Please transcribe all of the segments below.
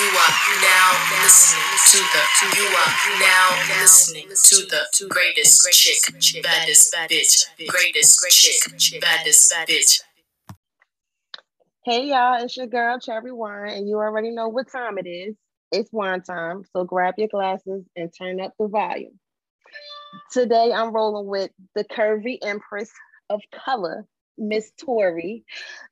You are now listening to the. You are now listening to the greatest chick, baddest bitch, greatest chick, baddest bitch. Hey y'all, it's your girl Cherry Wine, and you already know what time it is. It's wine time, so grab your glasses and turn up the volume. Today I'm rolling with the curvy empress of color, Miss Tori,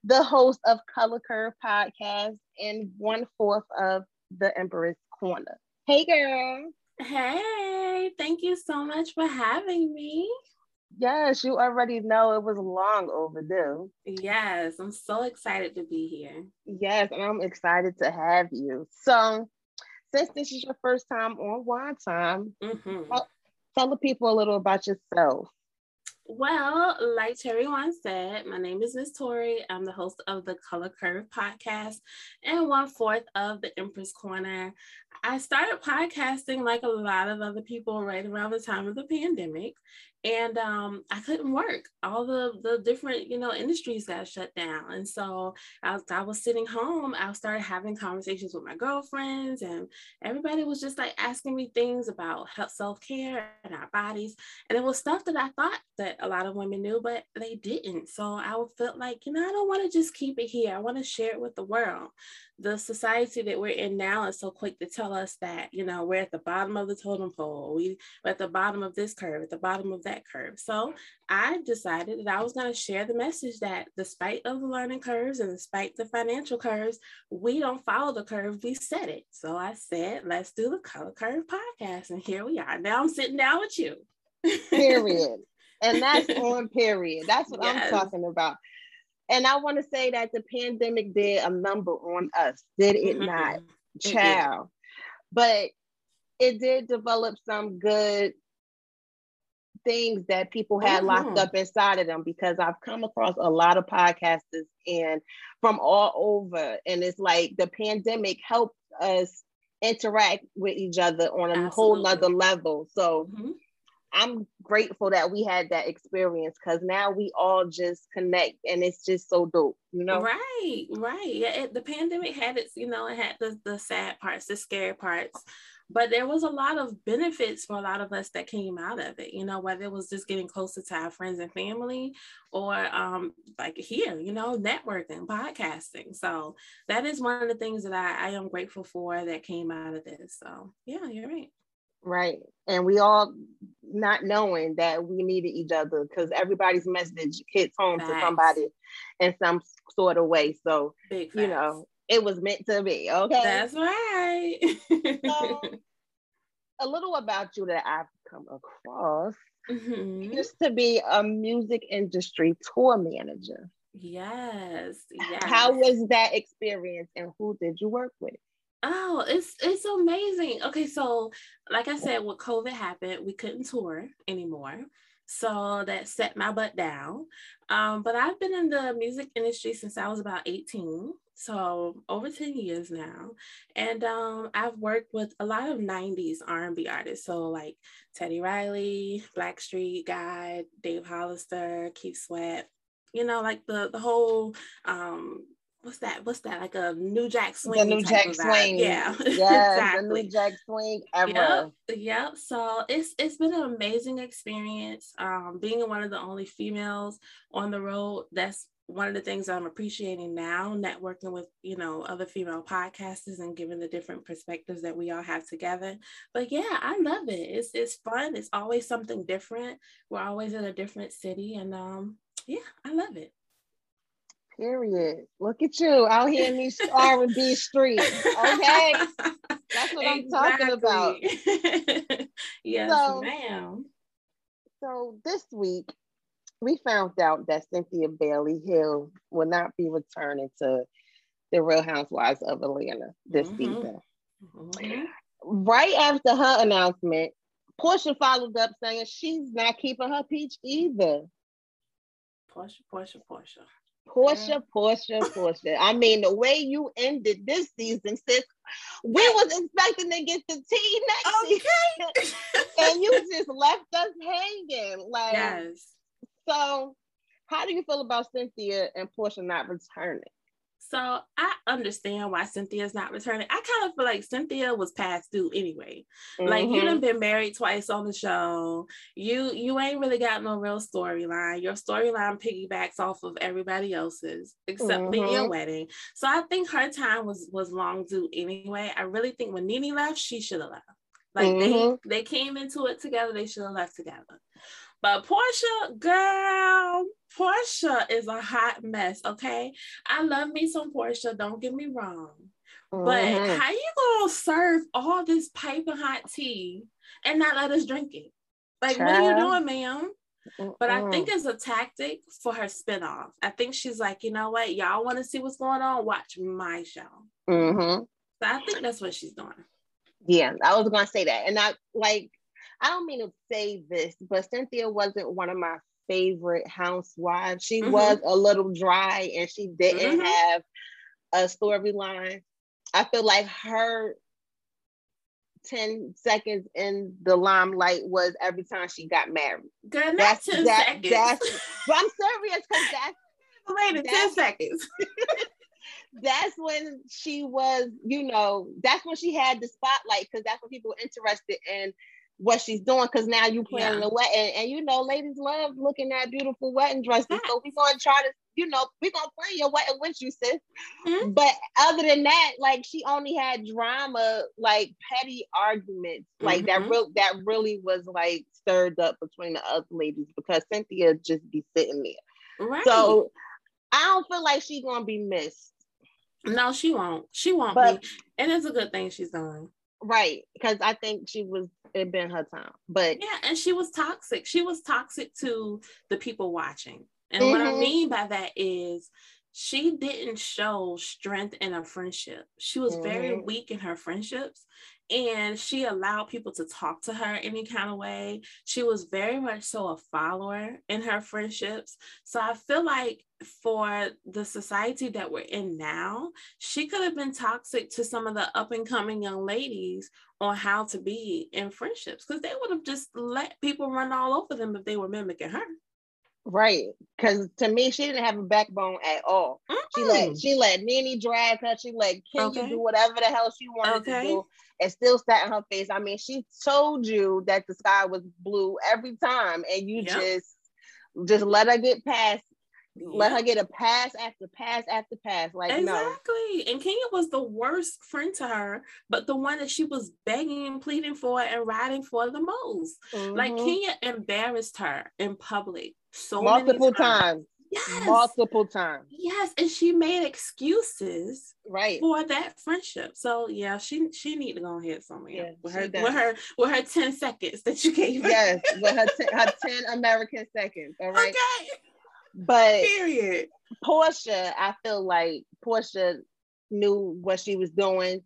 the host of Color Curve Podcast and one fourth of the Empress Corner. Hey, girl. Hey, thank you so much for having me. Yes, you already know it was long overdue. Yes, I'm so excited to be here. Yes, and I'm excited to have you. So, since this is your first time on Wine Time, mm-hmm. tell, tell the people a little about yourself. Well, like Cherry Wine said, my name is Miss Tori. I'm the host of the Color Curve podcast and one fourth of the Empress Corner. I started podcasting like a lot of other people right around the time of the pandemic and um, I couldn't work. All the the different you know industries got shut down, and so I I was sitting home. I started having conversations with my girlfriends, and everybody was just like asking me things about self care and our bodies, and it was stuff that I thought that a lot of women knew, but they didn't. So I felt like you know I don't want to just keep it here. I want to share it with the world the society that we're in now is so quick to tell us that you know we're at the bottom of the totem pole we, we're at the bottom of this curve at the bottom of that curve so i decided that i was going to share the message that despite of the learning curves and despite the financial curves we don't follow the curve we set it so i said let's do the color curve podcast and here we are now i'm sitting down with you period and that's on period that's what yes. i'm talking about and I want to say that the pandemic did a number on us, did it mm-hmm. not? Child. But it did develop some good things that people had mm-hmm. locked up inside of them because I've come across a lot of podcasters and from all over. And it's like the pandemic helped us interact with each other on a Absolutely. whole nother level. So mm-hmm. I'm grateful that we had that experience because now we all just connect and it's just so dope, you know? Right, right. Yeah, it, the pandemic had its, you know, it had the, the sad parts, the scary parts, but there was a lot of benefits for a lot of us that came out of it, you know, whether it was just getting closer to our friends and family or um, like here, you know, networking, podcasting. So that is one of the things that I, I am grateful for that came out of this. So yeah, you're right. Right. And we all not knowing that we needed each other because everybody's message hits home to somebody in some sort of way. So, you know, it was meant to be. Okay. That's right. so, a little about you that I've come across. Mm-hmm. used to be a music industry tour manager. Yes, yes. How was that experience and who did you work with? Oh, it's it's amazing. Okay, so like I said, when COVID happened, we couldn't tour anymore. So that set my butt down. Um, but I've been in the music industry since I was about 18. So over 10 years now. And um, I've worked with a lot of 90s R&B artists. So like Teddy Riley, Blackstreet Guy, Dave Hollister, Keith Sweat, you know, like the the whole um what's that? What's that? Like a New Jack Swing. The New Jack Swing. Yeah. Yes, exactly. the New Jack Swing ever. Yep. yep. So it's it's been an amazing experience. Um, being one of the only females on the road, that's one of the things I'm appreciating now, networking with, you know, other female podcasters and giving the different perspectives that we all have together. But yeah, I love it. It's it's fun. It's always something different. We're always in a different city. And um, yeah, I love it. Period. Look at you out here in these R and B streets. Okay, that's what exactly. I'm talking about. yes, so, ma'am. So this week, we found out that Cynthia Bailey Hill will not be returning to the Real Housewives of Atlanta this mm-hmm. season. Mm-hmm. Right after her announcement, Porsha followed up saying she's not keeping her peach either. Porsha, Porsha, Porsha. Porsha, Porsha, Porsha. I mean, the way you ended this season, sis, we was expecting to get the tea next okay. season, and you just left us hanging. Like, yes. So, how do you feel about Cynthia and Porsha not returning? So I understand why Cynthia's not returning. I kind of feel like Cynthia was past due anyway. Mm-hmm. Like you done mm-hmm. been married twice on the show. You you ain't really got no real storyline. Your storyline piggybacks off of everybody else's, except mm-hmm. your wedding. So I think her time was was long due anyway. I really think when Nene left, she should have left. Like mm-hmm. they they came into it together. They should have left together. But Porsha, girl, Porsha is a hot mess. Okay, I love me some Porsha. Don't get me wrong. Mm-hmm. But how you gonna serve all this piping hot tea and not let us drink it? Like, Child. what are you doing, ma'am? But I think it's a tactic for her spinoff. I think she's like, you know what? Y'all want to see what's going on? Watch my show. Mm-hmm. So I think that's what she's doing. Yeah, I was gonna say that, and I like I don't mean to say this, but Cynthia wasn't one of my favorite housewives. She mm-hmm. was a little dry and she didn't mm-hmm. have a storyline. I feel like her 10 seconds in the limelight was every time she got married. Girl, that's 10 that, seconds. That's, but I'm serious because that's Later, 10 seconds. that's when she was, you know, that's when she had the spotlight because that's when people were interested in what she's doing because now you planning yeah. a wedding. And you know ladies love looking at beautiful wedding dresses. So we're gonna try to you know we're gonna plan your wedding with you sis. Mm-hmm. but other than that like she only had drama like petty arguments like mm-hmm. that real that really was like stirred up between the other ladies because cynthia just be sitting there. Right. so i don't feel like she's gonna be missed. No she won't. She won't but, be and it's a good thing she's doing right because i think she was it been her time. But yeah, and she was toxic. She was toxic to the people watching. And mm-hmm. what I mm-hmm. mean by that is she didn't show strength in a friendship. She was mm-hmm. very weak in her friendships and she allowed people to talk to her any kind of way. She was very much so a follower in her friendships. So I feel like for the society that we're in now, she could have been toxic to some of the up and coming young ladies on how to be in friendships because they would have just let people run all over them if they were mimicking her. Right, because to me, she didn't have a backbone at all. Mm-hmm. She let she let Nene drag her. She let Kenya okay. do whatever the hell she wanted okay. to do, and still sat in her face. I mean, she told you that the sky was blue every time, and you yep. just just let her get past let her get a pass after pass after pass. Like exactly. No. And Kenya was the worst friend to her, but the one that she was begging and pleading for and riding for the most. Mm-hmm. Like Kenya embarrassed her in public so multiple times. times. Yes. Multiple times. Yes. And she made excuses right for that friendship. So yeah, she she need to go ahead somewhere. Yeah, with her with her with her 10 seconds that you gave her. Yes, with her, t- her 10 American seconds. All right. Okay. But period. Porsha, I feel like Porsha knew what she was doing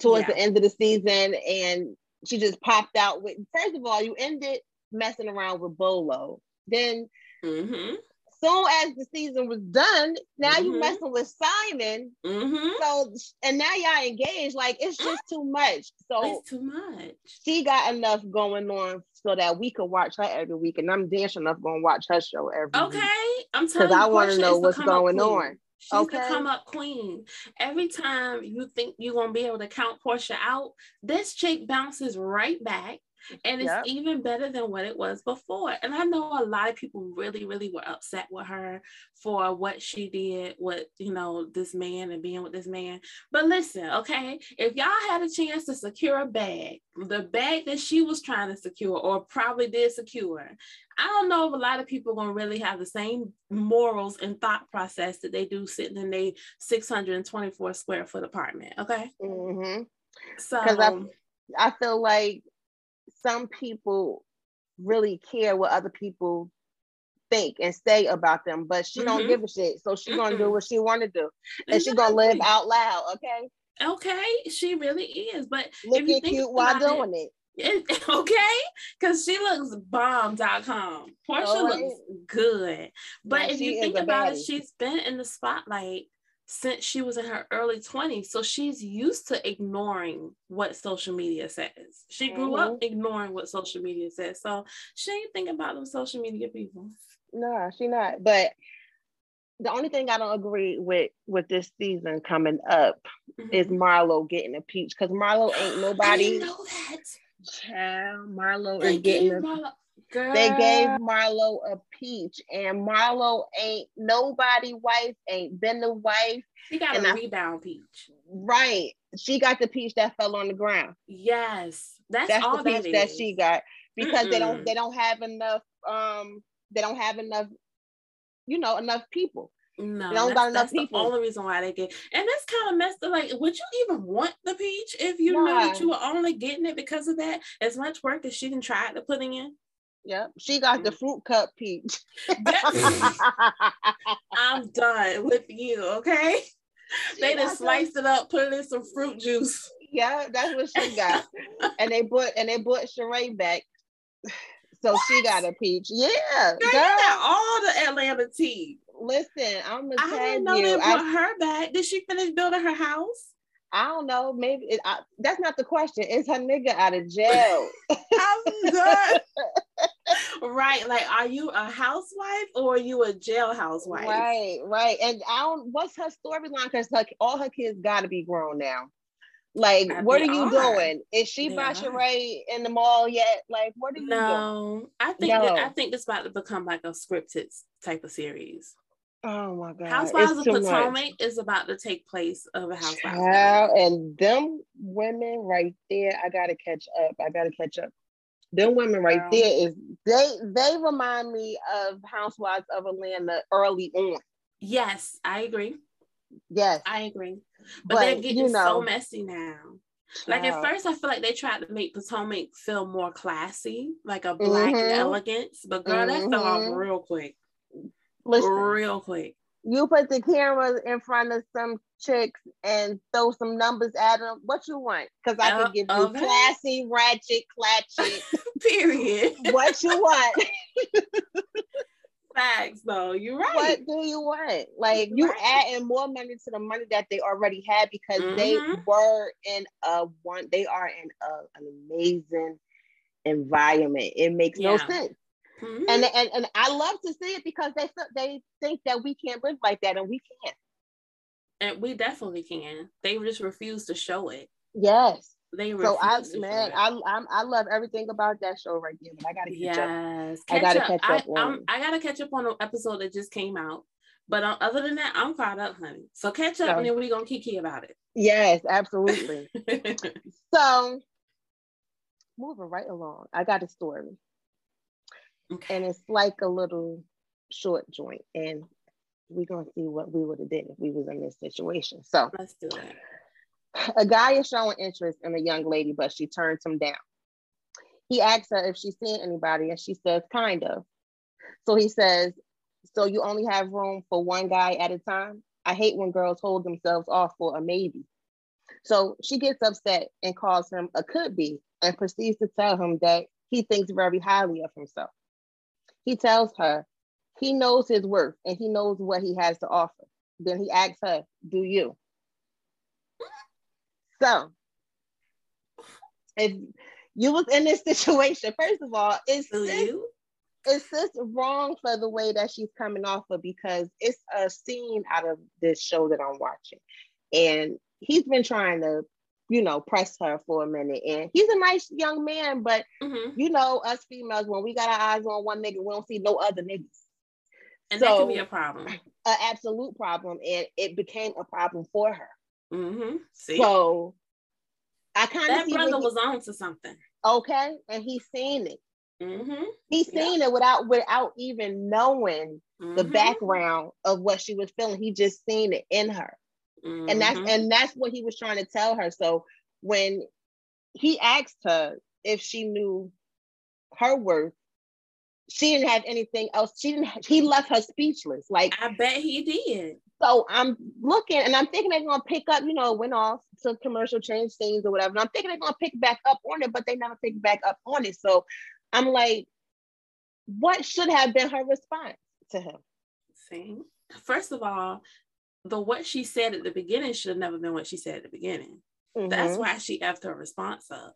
towards yeah. the end of the season and she just popped out with first of all, you ended messing around with Bolo. Then mm-hmm. Soon as the season was done, now mm-hmm. you messing with Simon. Mm-hmm. So and now y'all engaged. Like it's just too much. So it's too much. She got enough going on so that we could watch her every week. And I'm dancing enough going to watch her show every okay. week. Okay. I'm telling you. Because I want to know what's going on. She's okay. the come up queen. Every time you think you're gonna be able to count Porsha out, this chick bounces right back and it's yep. even better than what it was before. And I know a lot of people really, really were upset with her for what she did with, you know, this man and being with this man. But listen, okay, if y'all had a chance to secure a bag, the bag that she was trying to secure or probably did secure, I don't know if a lot of people are gonna really have the same morals and thought process that they do sitting in a 624 square foot apartment. Okay. Mm-hmm. So I, I feel like some people really care what other people think and say about them, but she mm-hmm. don't give a shit. So she mm-hmm. gonna do what she want to do, and exactly. she gonna live out loud. Okay. Okay, she really is. But looking cute while doing it. it. okay, because she looks bomb.com. Porsha oh, looks good. But yeah, if you think about it, she's been in the spotlight since she was in her early 20s. So she's used to ignoring what social media says. She grew mm-hmm. up ignoring what social media says. So she ain't thinking about them social media people. No, she not. But the only thing I don't agree with with this season coming up mm-hmm. is Marlo getting a peach because Marlo ain't nobody. I know that. Child, Marlo is getting a. Marlo, Girl. They gave Marlo a peach, and Marlo ain't nobody wife, ain't been the wife. She got a I, rebound peach. Right. She got the peach that fell on the ground. Yes. That's, that's all the peach that, that she got. Because Mm-mm. they don't they don't have enough um they don't have enough, you know, enough people. No, they don't got enough that's people. the only reason why they get, and that's kind of messed up. Like, would you even want the peach if you know that you were only getting it because of that? As much work as she can try to putting in. Yep, she got the mm. fruit cup peach. I'm done with you. Okay, she they just sliced it up, put it in some fruit juice. Yeah, that's what she got, and they bought and they bought Sheree back so what? she got a peach. Yeah, girl, girl. got all the Atlanta tea. Listen, I'm gonna I tell didn't know you, they brought I, her back. Did she finish building her house? I don't know. Maybe it, I, that's not the question. Is her nigga out of jail? I'm done. right. Like, are you a housewife or are you a jail housewife? Right, right. And I don't. What's her storyline? Because like all her kids got to be grown now. Like, uh, what are you are. doing? Is she by Sheree in the mall yet? Like, what are you no, doing? I think no. that, I think this about to become like a scripted type of series. Oh my god! Housewives it's of Potomac much. is about to take place of a housewives. Child, and them women right there, I gotta catch up. I gotta catch up. Them women right wow. there is they they remind me of Housewives of Atlanta early on. Yes, I agree. Yes, I agree. But, but they're getting you know, so messy now. Like at first, I feel like they tried to make Potomac feel more classy, like a black mm-hmm. elegance. But girl, mm-hmm. that fell off mm-hmm. real quick. Listen, real quick. You put the cameras in front of some chicks and throw some numbers at them. What you want? Because I uh, can give you okay. classy, ratchet, clatchet. Period. What you want? Facts though. You're right. What do you want? Like you right. adding more money to the money that they already had because mm-hmm. they were in a one. They are in a, an amazing environment. It makes yeah. no sense. Mm-hmm. And, and and I love to see it because they they think that we can't live like that, and we can't. And we definitely can. They just refuse to show it. Yes. They so I man, I I'm, i love everything about that show right there, but I gotta catch yes. up. Catch I gotta up. catch up. I, on I gotta catch up on an episode that just came out. But uh, other than that, I'm caught up, honey. So catch up, so, and then we're gonna kiki about it. Yes, absolutely. so moving right along, I got a story, okay. and it's like a little short joint, and we're gonna see what we would have did if we was in this situation. So let's do it. A guy is showing interest in a young lady, but she turns him down. He asks her if she's seen anybody, and she says, kind of. So he says, So you only have room for one guy at a time? I hate when girls hold themselves off for a maybe. So she gets upset and calls him a could be and proceeds to tell him that he thinks very highly of himself. He tells her he knows his worth and he knows what he has to offer. Then he asks her, Do you? So if you was in this situation, first of all, is this, is this wrong for the way that she's coming off of? Because it's a scene out of this show that I'm watching. And he's been trying to, you know, press her for a minute. And he's a nice young man, but mm-hmm. you know, us females, when we got our eyes on one nigga, we don't see no other niggas. And so, that can be a problem. An absolute problem. And it became a problem for her. Mm-hmm. See? So I kind of that brother was on to something. Okay, and he's seen it. Mm-hmm. He's seen it without without even knowing mm-hmm. the background of what she was feeling. He just seen it in her, and that's mm-hmm. and that's what he was trying to tell her. So when he asked her if she knew her worth, she didn't have anything else. She didn't. He left her speechless. Like I bet he did. So I'm looking and I'm thinking they're gonna pick up, you know, went off to commercial change scenes or whatever. And I'm thinking they're gonna pick back up on it, but they never pick back up on it. So I'm like, what should have been her response to him? See, first of all, the what she said at the beginning should have never been what she said at the beginning. Mm-hmm. That's why she effed her response up.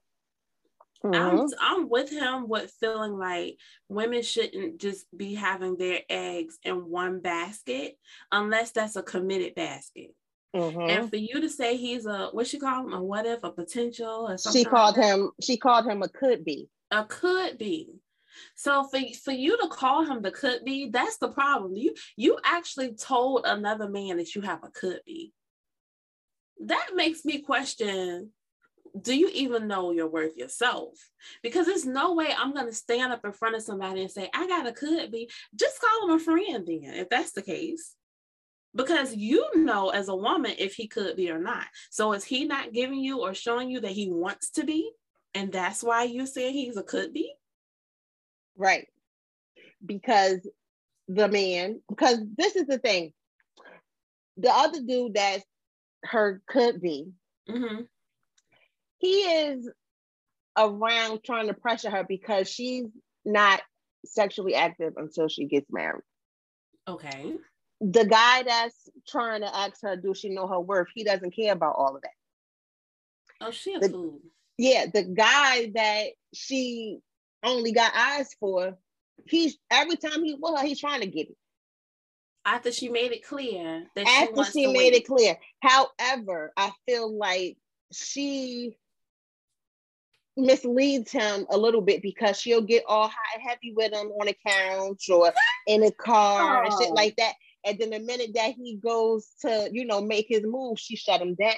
Mm-hmm. I'm, I'm with him with feeling like women shouldn't just be having their eggs in one basket unless that's a committed basket. Mm-hmm. And for you to say he's a what she call him a what if a potential or something. She called like him. She called him a could be. A could be. So for, for you to call him the could be, that's the problem. You you actually told another man that you have a could be. That makes me question do you even know your worth yourself? Because there's no way I'm going to stand up in front of somebody and say, I got a could be. Just call him a friend then, if that's the case. Because you know as a woman if he could be or not. So is he not giving you or showing you that he wants to be? And that's why you're saying he's a could be? Right. Because the man, because this is the thing. The other dude that her could be, mm-hmm. he is around trying to pressure her because she's not sexually active until she gets married. Okay. The guy that's trying to ask her, do she know her worth? He doesn't care about all of that. Oh, she a the, fool. Yeah, the guy that she only got eyes for, he's every time he with her, he's trying to get it. After she made it clear that after she, she made it clear. However, I feel like she misleads him a little bit because she'll get all high and heavy with him on a couch or in a car oh. and shit like that. And then the minute that he goes to, you know, make his move, she shut him down.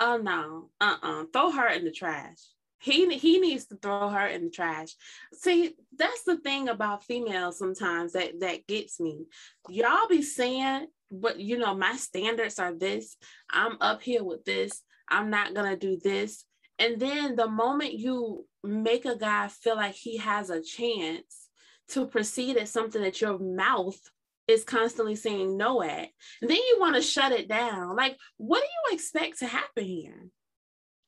Oh no, uh-uh. Throw her in the trash. He he needs to throw her in the trash. See, that's the thing about females sometimes that that gets me. Y'all be saying, but you know, my standards are this. I'm up here with this. I'm not gonna do this. And then the moment you make a guy feel like he has a chance to proceed at something that your mouth is constantly saying no at, then you want to shut it down. Like, what do you expect to happen here?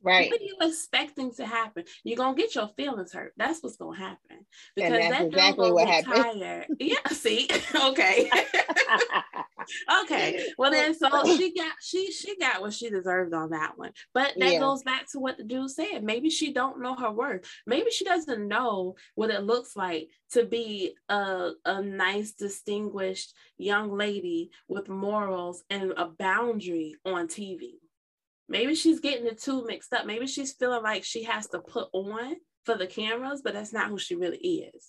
Right. What are you expecting to happen? You're gonna get your feelings hurt. That's what's gonna happen. Because that exactly what happened. Yeah, see, okay. okay. Well then so she got she she got what she deserved on that one. But that yeah. goes back to what the dude said. Maybe she don't know her worth. Maybe she doesn't know what it looks like to be a, a nice, distinguished young lady with morals and a boundary on TV. Maybe she's getting the two mixed up. Maybe she's feeling like she has to put on for the cameras, but that's not who she really is.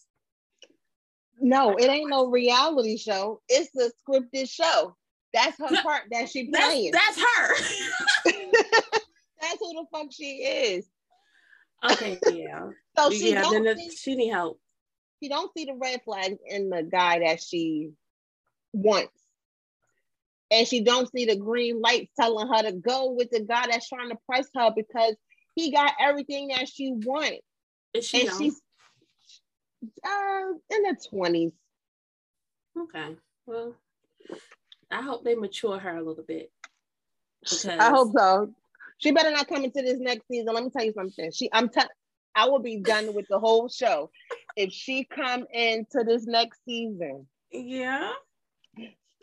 No, it ain't no reality show. It's a scripted show. That's her part that she playing. That's, that's her. that's who the fuck she is. Okay, yeah. so she yeah, the, see, she need help. She don't see the red flags in the guy that she wants and she don't see the green lights telling her to go with the guy that's trying to press her because he got everything that she wants. Is she and she's uh, in the 20s. Okay. Well, I hope they mature her a little bit. Because I hope so. She better not come into this next season. Let me tell you something. She I'm t- I will be done with the whole show if she come into this next season. Yeah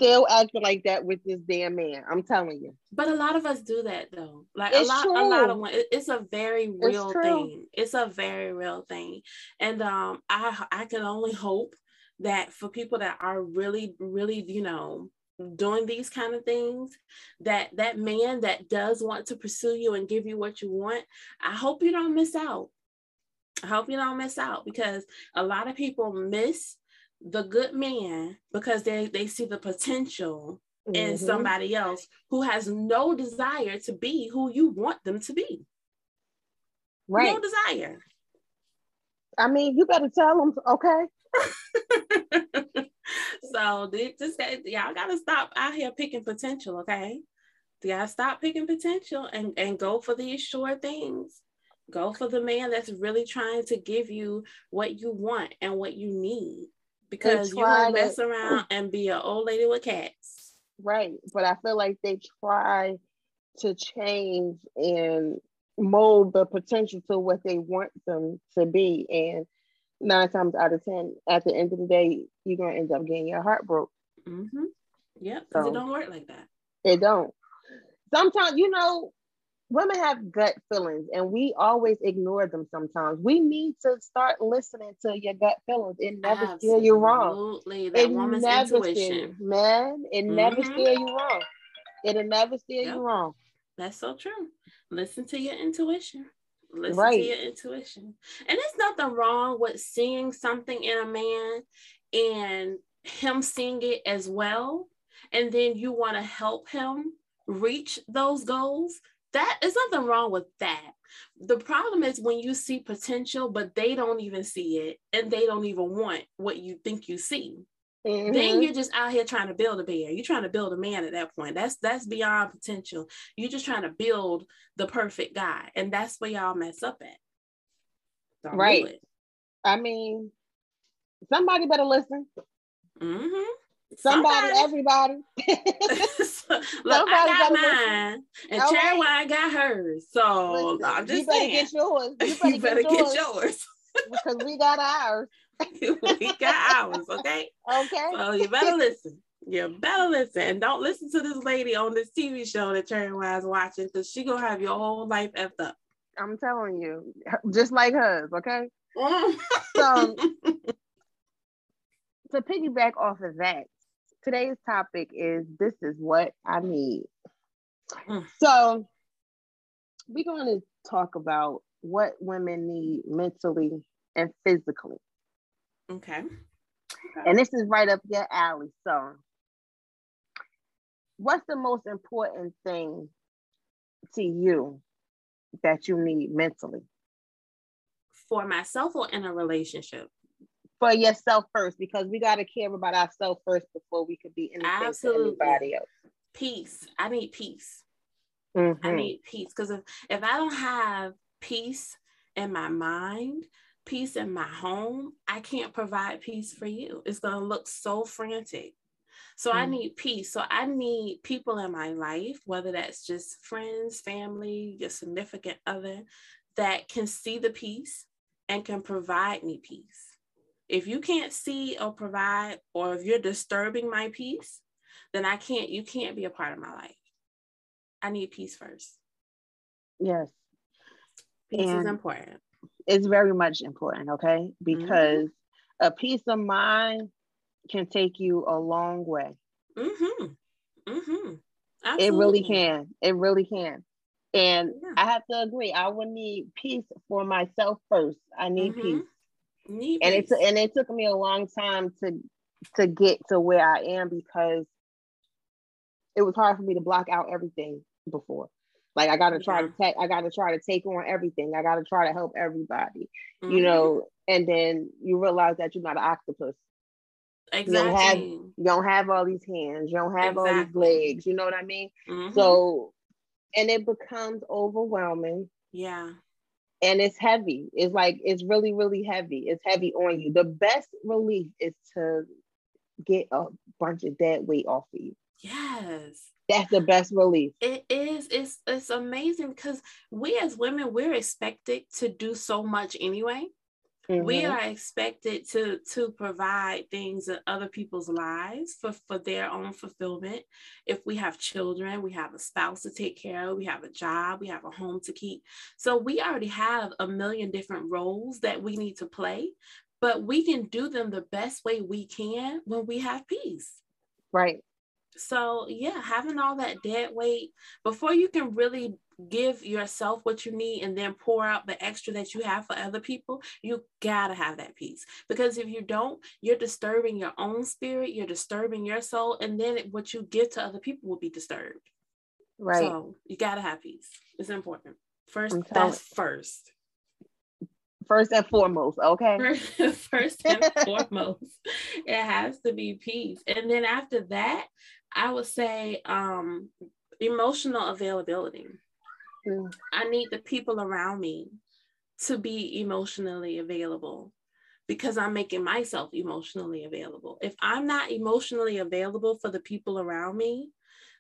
still acting like that with this damn man. I'm telling you. But a lot of us do that though. Like it's a lot, true. a lot of one. it's a very real it's thing. It's a very real thing, and um, I I can only hope that for people that are really, really, you know, doing these kind of things that that man that does want to pursue you and give you what you want i hope you don't miss out i hope you don't miss out because a lot of people miss the good man because they, they see the potential mm-hmm. in somebody else who has no desire to be who you want them to be. Right. No desire. I mean, you better tell them, okay? so they just y'all gotta stop out here picking potential, okay? You gotta stop picking potential and, and go for these sure things. Go for the man that's really trying to give you what you want and what you need because you want to mess around and be an old lady with cats. Right. But I feel like they try to change and mold the potential to what they want them to be. And nine times out of 10, at the end of the day, you're going to end up getting your heart broke. Mm-hmm. Yep. Because so, it don't work like that. It don't. Sometimes, you know, women have gut feelings and we always ignore them sometimes. We need to start listening to your gut feelings. It never Absolutely. steer you wrong. That it woman's never intuition. Steer, man, it mm-hmm. never steer you wrong. It'll never steer yep. you wrong. That's so true. Listen to your intuition. Listen right. to your intuition. And there's nothing wrong with seeing something in a man and him seeing it as well. And then you want to help him reach those goals. That is nothing wrong with that. The problem is when you see potential, but they don't even see it and they don't even want what you think you see. Mm-hmm. Then you're just out here trying to build a bear. You're trying to build a man at that point. That's that's beyond potential. You're just trying to build the perfect guy, and that's where y'all mess up at. Don't right. I mean, somebody better listen. Mm-hmm. Somebody, somebody, everybody. Look, I got mine, and okay. Cherry Wine got hers. So listen, I'm just you better saying. get yours. You better, you better get, yours. get yours. because we got ours. we got ours, okay? Okay. So you better listen. You better listen. And don't listen to this lady on this TV show that Cherry Wine's watching because she gonna have your whole life effed up. I'm telling you, just like hers, okay? Mm-hmm. so to piggyback off of that, today's topic is this is what I need. Mm. So we're going to talk about what women need mentally and physically. Okay. okay. And this is right up your alley. So, what's the most important thing to you that you need mentally? For myself or in a relationship? For yourself first, because we got to care about ourselves first before we could be anything Absolutely. to anybody else. Peace. I need peace. Mm-hmm. I need peace because if, if I don't have peace in my mind, peace in my home, I can't provide peace for you. It's going to look so frantic. So mm. I need peace. So I need people in my life, whether that's just friends, family, your significant other, that can see the peace and can provide me peace. If you can't see or provide, or if you're disturbing my peace, then I can't, you can't be a part of my life. I need peace first. Yes. Peace and is important. It's very much important, okay? Mm-hmm. Because mm-hmm. a peace of mind can take you a long way. Mm-hmm. Mm-hmm. It really can. It really can. And yeah. I have to agree. I would need peace for myself first. I need mm-hmm. peace. And it and it took me a long time to to get to where I am because it was hard for me to block out everything before. Like I gotta try yeah. to take I gotta try to take on everything. I gotta try to help everybody. Mm-hmm. You know, and then you realize that you're not an octopus. Exactly. You don't have you don't have all these hands, you don't have exactly. all these legs, you know what I mean? Mm-hmm. So and it becomes overwhelming. Yeah. And it's heavy. It's like it's really, really heavy. It's heavy on you. The best relief is to get a bunch of dead weight off of you. Yes that's the best relief. It is. It's it's amazing because we as women we're expected to do so much anyway. Mm-hmm. We are expected to to provide things in other people's lives for for their own fulfillment. If we have children, we have a spouse to take care of, we have a job, we have a home to keep. So we already have a million different roles that we need to play, but we can do them the best way we can when we have peace. Right. So, yeah, having all that dead weight before you can really give yourself what you need and then pour out the extra that you have for other people, you gotta have that peace. Because if you don't, you're disturbing your own spirit, you're disturbing your soul, and then what you give to other people will be disturbed. Right. So, you gotta have peace. It's important. First, that's first first and foremost, okay? First, and foremost, it has to be peace. And then after that, I would say um, emotional availability. Mm. I need the people around me to be emotionally available because I'm making myself emotionally available. If I'm not emotionally available for the people around me,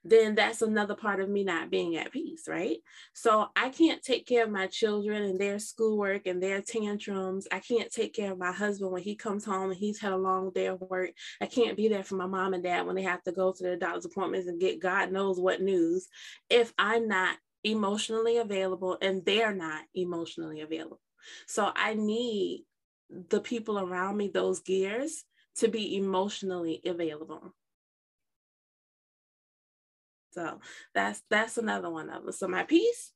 then that's another part of me not being at peace, right? So I can't take care of my children and their schoolwork and their tantrums. I can't take care of my husband when he comes home and he's had a long day of work. I can't be there for my mom and dad when they have to go to their doctor's appointments and get God knows what news if I'm not emotionally available and they're not emotionally available. So I need the people around me, those gears, to be emotionally available. So that's that's another one of them. So my piece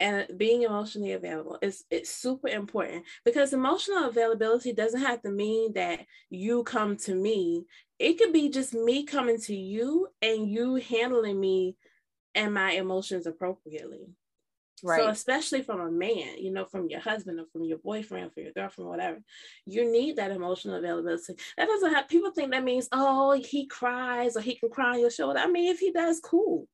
and being emotionally available is it's super important because emotional availability doesn't have to mean that you come to me. It could be just me coming to you and you handling me and my emotions appropriately. Right. So especially from a man, you know, from your husband or from your boyfriend, from your girlfriend, whatever, you need that emotional availability. That doesn't have people think that means, oh, he cries or he can cry on your shoulder. I mean, if he does, cool.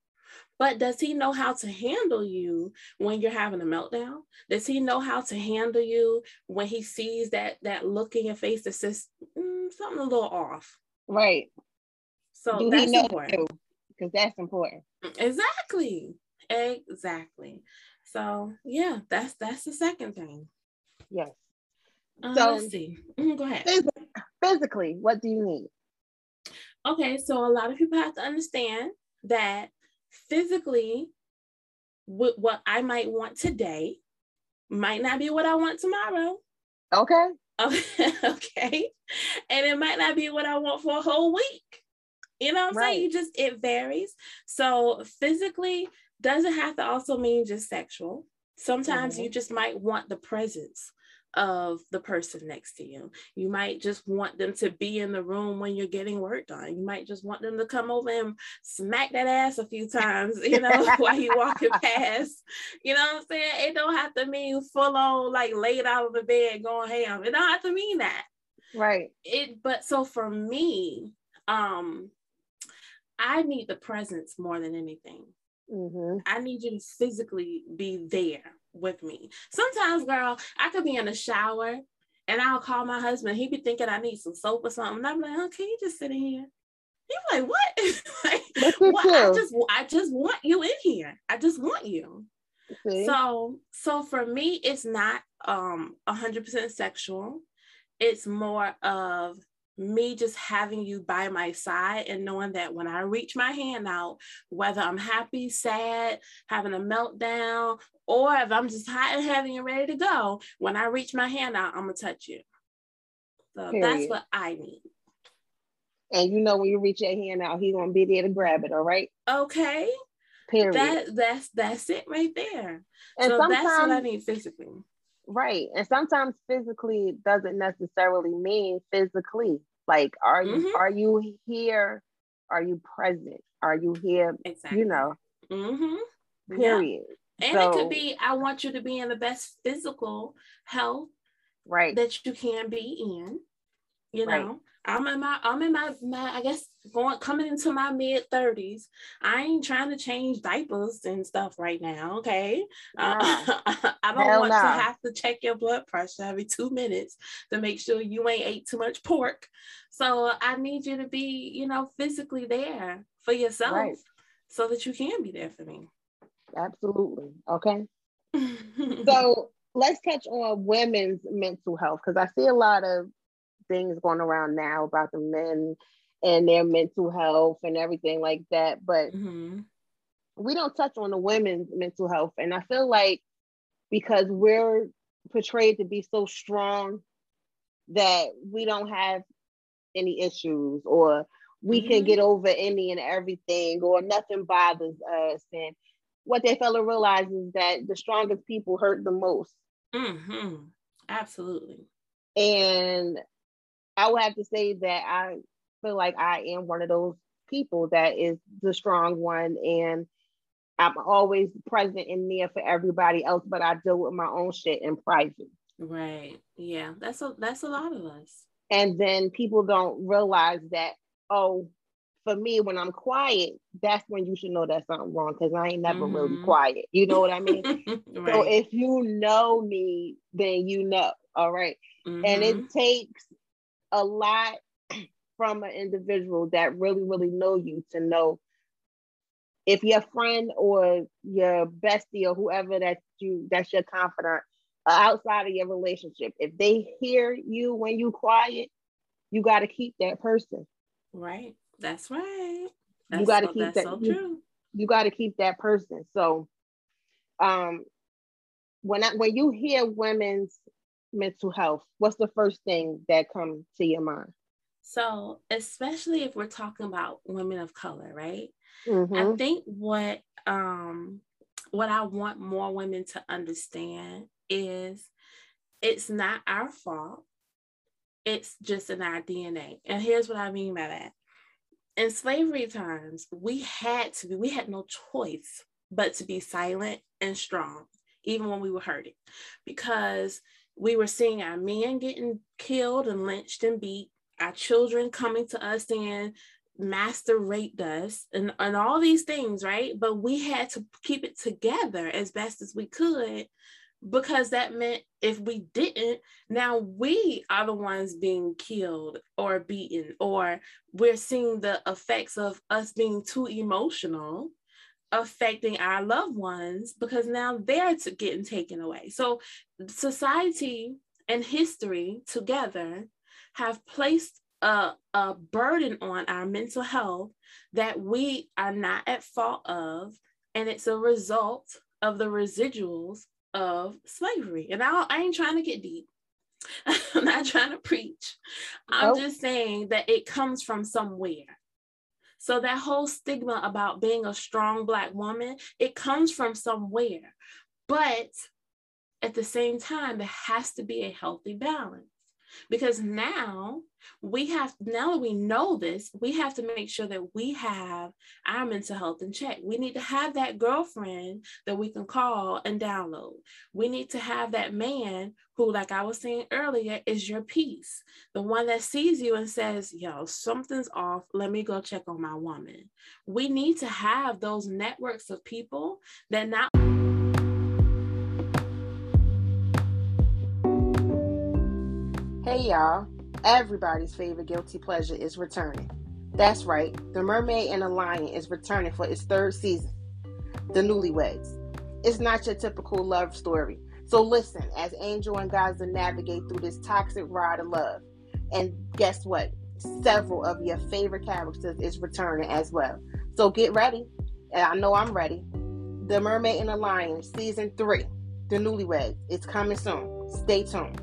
But does he know how to handle you when you're having a meltdown? Does he know how to handle you when he sees that that look in your face that says mm, something a little off? Right. So Do that's important. Because that's important. Exactly. Exactly. So yeah, that's that's the second thing. Yes. Uh, so let's see. Mm-hmm, go ahead. Physically, what do you need? Okay, so a lot of people have to understand that physically, what I might want today might not be what I want tomorrow. Okay. okay. And it might not be what I want for a whole week. You know what I'm right. saying? You just, it varies. So physically, doesn't have to also mean just sexual. Sometimes mm-hmm. you just might want the presence of the person next to you. You might just want them to be in the room when you're getting work done. You might just want them to come over and smack that ass a few times, you know, while you walking past. You know what I'm saying? It don't have to mean full on like laid out of the bed going ham. It don't have to mean that. Right. It but so for me, um, I need the presence more than anything. Mm-hmm. I need you to physically be there with me. Sometimes, girl, I could be in the shower and I'll call my husband. He'd be thinking I need some soap or something. And I'm like, oh, can you just sit in here? He's like, what? like, what? I just I just want you in here. I just want you. Okay. So so for me, it's not um hundred percent sexual. It's more of me just having you by my side and knowing that when I reach my hand out, whether I'm happy, sad, having a meltdown, or if I'm just hot and heavy and ready to go, when I reach my hand out, I'm gonna touch you. So Period. that's what I need. And you know when you reach your hand out, he's gonna be there to grab it, all right? Okay. Period. That that's that's it right there. And so that's what I need physically. Right. And sometimes physically doesn't necessarily mean physically. Like, are you mm-hmm. are you here? Are you present? Are you here? Exactly. You know. Mm-hmm. Period. Yeah. And so, it could be, I want you to be in the best physical health right that you can be in. You know, right. I'm in my I'm in my, my I guess going coming into my mid 30s. I ain't trying to change diapers and stuff right now. Okay. Uh, I don't Hell want to have to check your blood pressure every two minutes to make sure you ain't ate too much pork. So I need you to be, you know, physically there for yourself right. so that you can be there for me. Absolutely. Okay. so let's touch on women's mental health because I see a lot of things going around now about the men and their mental health and everything like that. But mm-hmm. we don't touch on the women's mental health. And I feel like because we're portrayed to be so strong that we don't have any issues or we mm-hmm. can get over any and everything or nothing bothers us. And what they fail to realize is that the strongest people hurt the most. Mm-hmm. Absolutely. And I would have to say that I feel like I am one of those people that is the strong one and I'm always present in there for everybody else, but I deal with my own shit in private. Right. Yeah. That's a that's a lot of us. And then people don't realize that, oh, for me, when I'm quiet, that's when you should know that something wrong because I ain't never mm-hmm. really quiet. You know what I mean? right. So if you know me, then you know. All right? mm-hmm. And it mm-hmm. takes a lot from an individual that really, really know you to know if your friend or your bestie or whoever that you that's your confidant outside of your relationship, if they hear you when you quiet, you got to keep that person. Right. That's right. That's you got to so, keep that. So you, you got to keep that person. So um, when I, when you hear women's mental health, what's the first thing that comes to your mind? So, especially if we're talking about women of color, right? Mm-hmm. I think what um what I want more women to understand is it's not our fault. It's just in our DNA. And here's what I mean by that. In slavery times, we had to be, we had no choice but to be silent and strong, even when we were hurting, because we were seeing our men getting killed and lynched and beat, our children coming to us saying, master raped us and, and all these things, right? But we had to keep it together as best as we could because that meant if we didn't, now we are the ones being killed or beaten, or we're seeing the effects of us being too emotional affecting our loved ones because now they're getting taken away. So society and history together have placed a, a burden on our mental health that we are not at fault of. And it's a result of the residuals of slavery. And I, I ain't trying to get deep. I'm not trying to preach. I'm nope. just saying that it comes from somewhere. So that whole stigma about being a strong black woman, it comes from somewhere. But at the same time, there has to be a healthy balance because now we have now that we know this we have to make sure that we have our mental health in check. We need to have that girlfriend that we can call and download. We need to have that man who like i was saying earlier is your peace. The one that sees you and says yo something's off. Let me go check on my woman. We need to have those networks of people that not Hey y'all, everybody's favorite guilty pleasure is returning. That's right, The Mermaid and the Lion is returning for its third season, The Newlyweds. It's not your typical love story. So listen as Angel and Gaza navigate through this toxic ride of love. And guess what? Several of your favorite characters is returning as well. So get ready. And I know I'm ready. The Mermaid and the Lion, season three, The Newlyweds. It's coming soon. Stay tuned.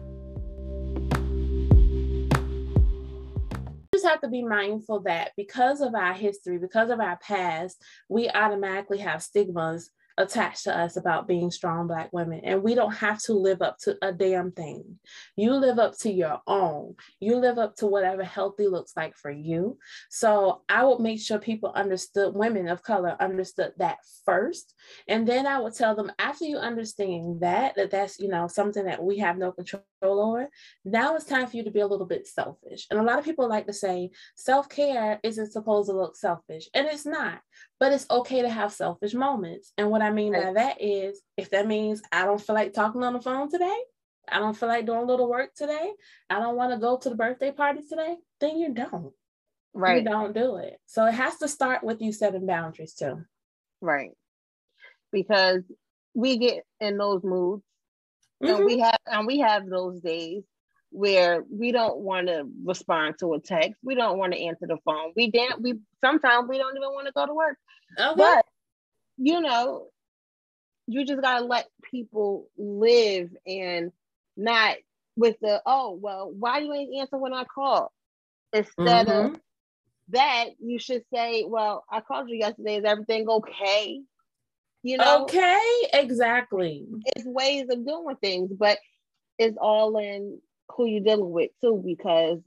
Just have to be mindful that because of our history, because of our past, we automatically have stigmas attached to us about being strong black women and we don't have to live up to a damn thing. You live up to your own. You live up to whatever healthy looks like for you. So i would make sure people understood women of color understood that first. And then i would tell them after you understand that that that's you know something that we have no control over now it's time for you to be a little bit selfish. And a lot of people like to say self-care isn't supposed to look selfish and it's not but it's okay to have selfish moments. And what I mean right. by that is if that means I don't feel like talking on the phone today, I don't feel like doing a little work today, I don't want to go to the birthday party today, then you don't. Right. You don't do it. So it has to start with you setting boundaries too. Right. Because we get in those moods mm-hmm. and we have and we have those days where we don't want to respond to a text. We don't want to answer the phone. We didn't. We sometimes we don't even want to go to work. Okay. But you know, you just gotta let people live and not with the oh well, why you ain't answer when I call? Instead mm-hmm. of that, you should say, well, I called you yesterday. Is everything okay? You know, okay, exactly. It's ways of doing things, but it's all in who you're dealing with too, because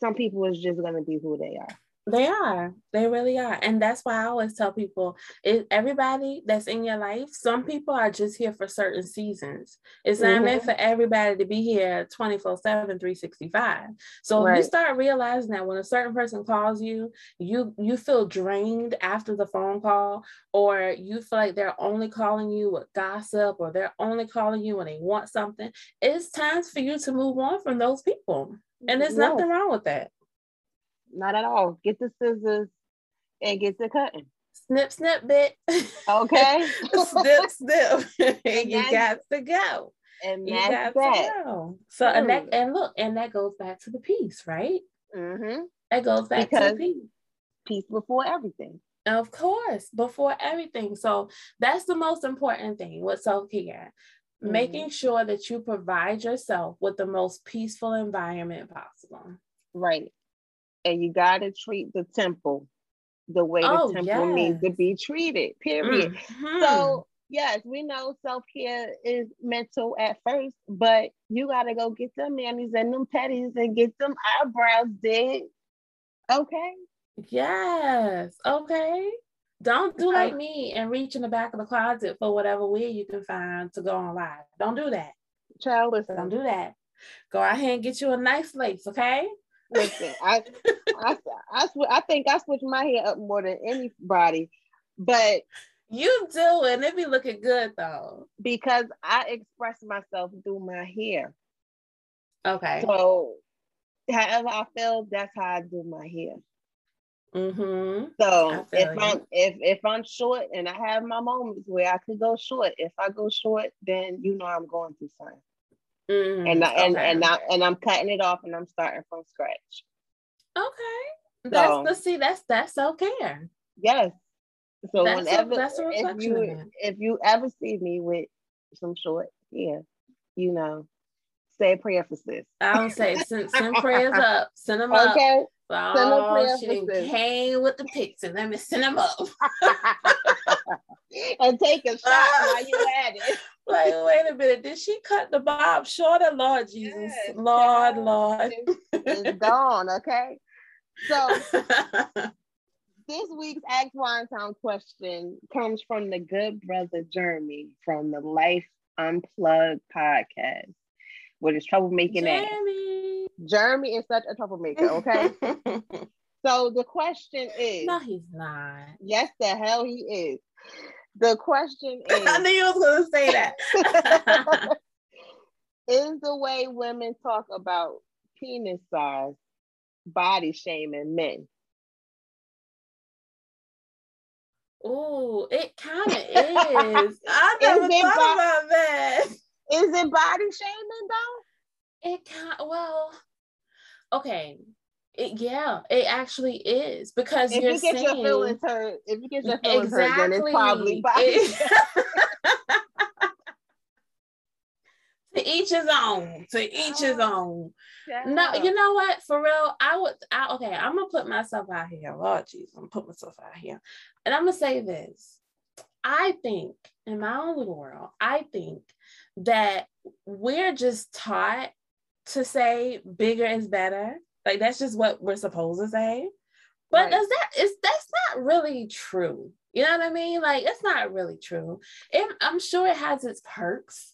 some people is just gonna be who they are. They are. They really are. And that's why I always tell people it, everybody that's in your life, some people are just here for certain seasons. It's not mm-hmm. meant for everybody to be here 24 7, 365. So right. you start realizing that when a certain person calls you, you you feel drained after the phone call, or you feel like they're only calling you with gossip, or they're only calling you when they want something, it's time for you to move on from those people. And there's nothing wrong with that. Not at all. Get the scissors and get the cutting. Snip, snip, bit. Okay. snip, snip. and you got to go. And you got that. to go. So mm. and that and look, and that goes back to the peace, right? Mm-hmm. That goes back because to the peace. Peace before everything. Of course, before everything. So that's the most important thing with self care. Mm-hmm. Making sure that you provide yourself with the most peaceful environment possible. Right. And you got to treat the temple the way oh, the temple yes. needs to be treated, period. Mm-hmm. So, yes, we know self care is mental at first, but you got to go get them manis and them petties and get them eyebrows did. Okay. Yes. Okay. Don't do like me and reach in the back of the closet for whatever wig you can find to go on live. Don't do that. Child, listen. Don't do that. Go ahead and get you a nice lace, okay? Listen, I, I, I, sw- I think I switch my hair up more than anybody, but you do, and it be looking good though. Because I express myself through my hair. Okay. So, however I feel, that's how I do my hair. Mm-hmm. So if you. I'm if if I'm short and I have my moments where I could go short, if I go short, then you know I'm going through something. Mm, and I, and okay. and I, and I'm cutting it off and I'm starting from scratch. Okay, that's so, the see that's that's okay. Yes. So that's whenever a, that's a if you if you ever see me with some short yeah, you know, say a prayer for sis. I don't say send, send prayers up, send them up. Okay. Oh, she didn't came with the pics and let me send them up. and take a shot while you at it. Like, wait a minute, did she cut the bob shorter? Lord Jesus, yes, Lord, Lord. It's gone, okay? So this week's Ask Wine Town question comes from the good brother Jeremy from the Life Unplugged podcast with his troublemaking Jeremy. ass. Jeremy is such a troublemaker, okay? so the question is No, he's not. Yes, the hell he is. The question is I knew you was gonna say that. is the way women talk about penis size body shaming men? Oh, it kind of is. I never thought bo- about that. Is it body shaming though? It can well, okay. It, yeah, it actually is because if you get saying, your feelings hurt, if you get your feelings exactly, hurt, then it's probably to each his own. To each his oh, own. Yeah. No, you know what? For real, I would. I, okay, I'm gonna put myself out here. Lord Jesus, I'm gonna put myself out here, and I'm gonna say this. I think in my own little world, I think that we're just taught to say bigger is better. Like that's just what we're supposed to say. But right. does that is that's not really true. You know what I mean? Like it's not really true. It, I'm sure it has its perks,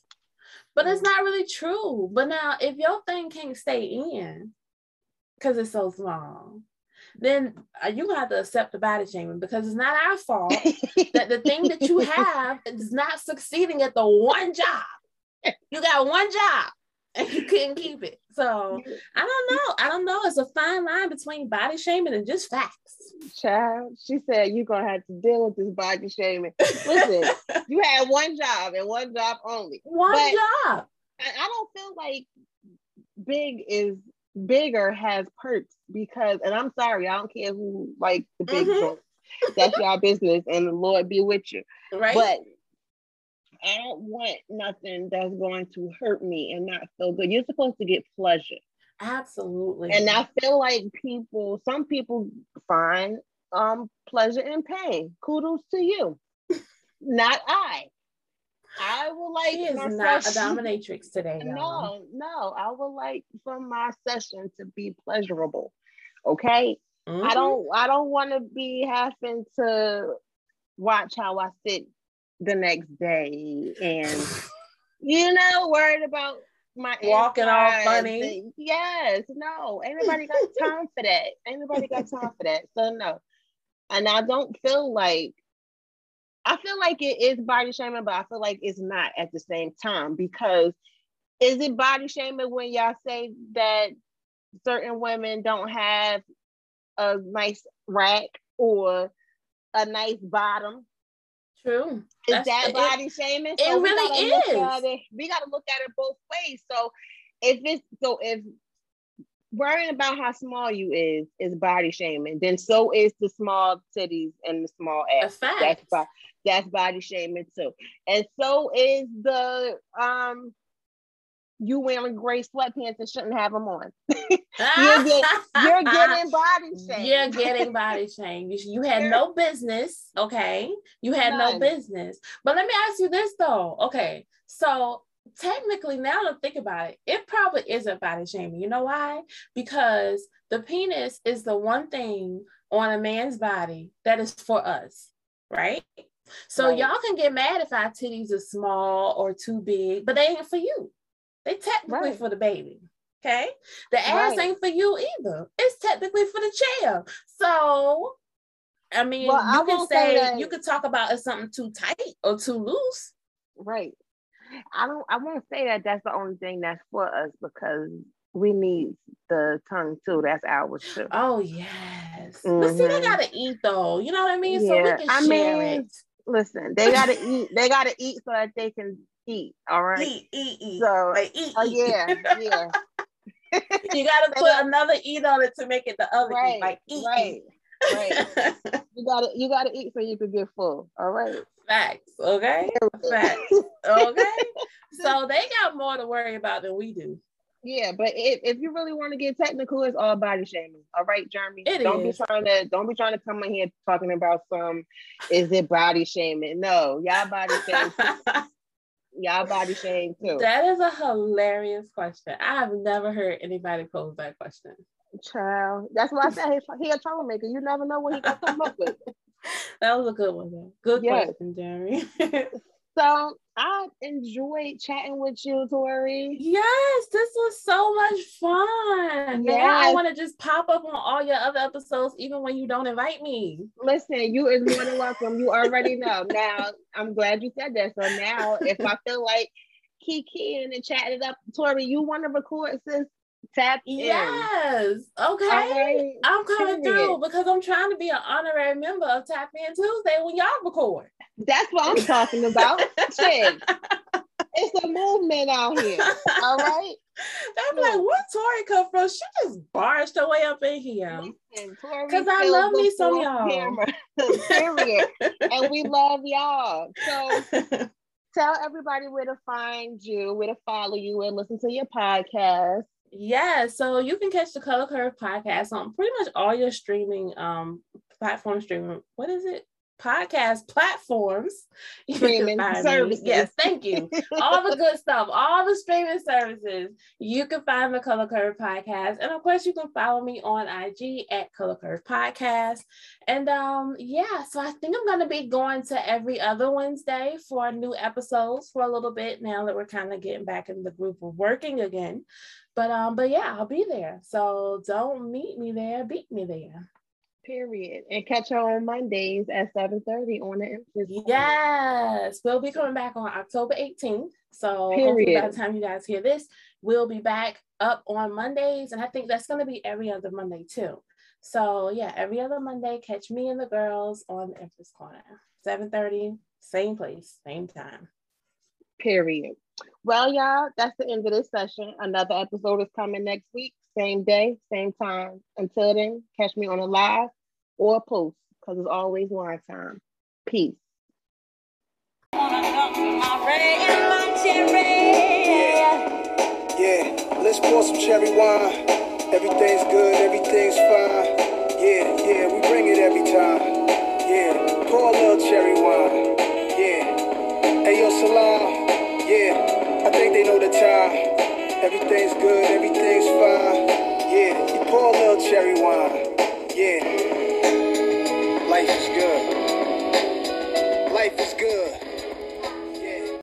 but it's mm. not really true. But now if your thing can't stay in because it's so small, then uh, you have to accept the body shaming because it's not our fault that the thing that you have is not succeeding at the one job you got one job and you couldn't keep it. So I don't know. I don't know. It's a fine line between body shaming and just facts. Child, she said you're gonna have to deal with this body shaming. Listen, you had one job and one job only. One but job. I, don't feel like big is bigger has perks because and I'm sorry, I don't care who like the big mm-hmm. That's your business and the Lord be with you. Right. But I don't want nothing that's going to hurt me and not feel good. You're supposed to get pleasure. Absolutely. And I feel like people, some people find um pleasure in pain. Kudos to you. not I. I will like she is not session. a dominatrix today. No, no, I would like for my session to be pleasurable. Okay. Mm-hmm. I don't I don't want to be having to watch how I sit the next day. And you know worried about my walking all funny. yes no anybody got time for that. Anybody got time for that. So no. And i don't feel like i feel like it is body shaming but i feel like it's not at the same time because is it body shaming when y'all say that certain women don't have a nice rack or a nice bottom True. Is That's, that body it, shaming? So it really is. It, we got to look at it both ways. So if it's so if worrying about how small you is is body shaming. Then so is the small titties and the small ass. That's that's body shaming too. And so is the um you wearing gray sweatpants and shouldn't have them on. you're, get, you're, getting body shame. You're getting body shame. You, you had no business, okay? You had None. no business. But let me ask you this though. Okay, so technically, now to think about it, it probably isn't body shaming. You know why? Because the penis is the one thing on a man's body that is for us, right? So right. y'all can get mad if our titties are small or too big, but they ain't for you. They technically right. for the baby. Okay. The ass right. ain't for you either. It's technically for the chair. So I mean, well, you I can say, say you could talk about if something too tight or too loose. Right. I don't I won't say that that's the only thing that's for us because we need the tongue too. That's ours too. Oh yes. Mm-hmm. But see, they mm-hmm. gotta eat though. You know what I mean? Yeah. So we can I share mean, it. Listen, they gotta eat. They gotta eat so that they can eat. All right. Eat, eat, eat. So like, eat, uh, yeah, yeah. you gotta put another eat on it to make it the other right, eat. Like eat, right. Right. you gotta you gotta eat so you can get full. All right. Facts. Okay. Facts. Okay. so they got more to worry about than we do. Yeah, but if, if you really want to get technical, it's all body shaming. All right, Jeremy. It don't is. be trying to don't be trying to come in here talking about some is it body shaming? No, y'all body shaming. Y'all body shame too. That is a hilarious question. I have never heard anybody pose that question. Child, that's why I said he, a troublemaker. You never know what he gonna come up with. that was a good one. Though. Good yes. question, Jeremy. so I enjoyed chatting with you, Tori. Yes, this was so much fun. Yes. Now I want to just pop up on all your other episodes, even when you don't invite me. Listen, you is more than welcome. You already know. Now I'm glad you said that. So now, if I feel like Kiki and chatting it up, Tori, you want to record, sis? Tap in. Yes. Okay. Right. I'm coming through because I'm trying to be an honorary member of Tap In Tuesday when y'all record. That's what I'm talking about. Shit. It's a movement out here. All right. I'm like, where Tori come from? She just barged her way up in here. Because I love me some y'all. Camera, period. and we love y'all. So tell everybody where to find you, where to follow you, and listen to your podcast. Yeah, so you can catch the Color Curve podcast on pretty much all your streaming um platform streaming. What is it? Podcast platforms. Streaming services. Me. Yes, thank you. all the good stuff, all the streaming services. You can find the Color Curve podcast, and of course, you can follow me on IG at Color Curve Podcast. And um, yeah, so I think I'm gonna be going to every other Wednesday for new episodes for a little bit now that we're kind of getting back in the group of working again. But um, but yeah, I'll be there. So don't meet me there, beat me there. Period. And catch her on Mondays at 7:30 on the Empress. Yes, we'll be coming back on October 18th. So Period. by the time you guys hear this, we'll be back up on Mondays. And I think that's gonna be every other Monday too. So yeah, every other Monday, catch me and the girls on the Empress Corner. 7:30, same place, same time. Period. Well, y'all, that's the end of this session. Another episode is coming next week, same day, same time. Until then, catch me on a live or a post because it's always live time. Peace. Yeah, let's pour some cherry wine. Everything's good, everything's fine. Yeah, yeah, we bring it every time. Yeah, pour a little cherry wine. Yeah. Hey, yo, Salam. Yeah. I think they know the time. Everything's good, everything's fine. Yeah, you pour a little cherry wine. Yeah. Life is good. Life is good.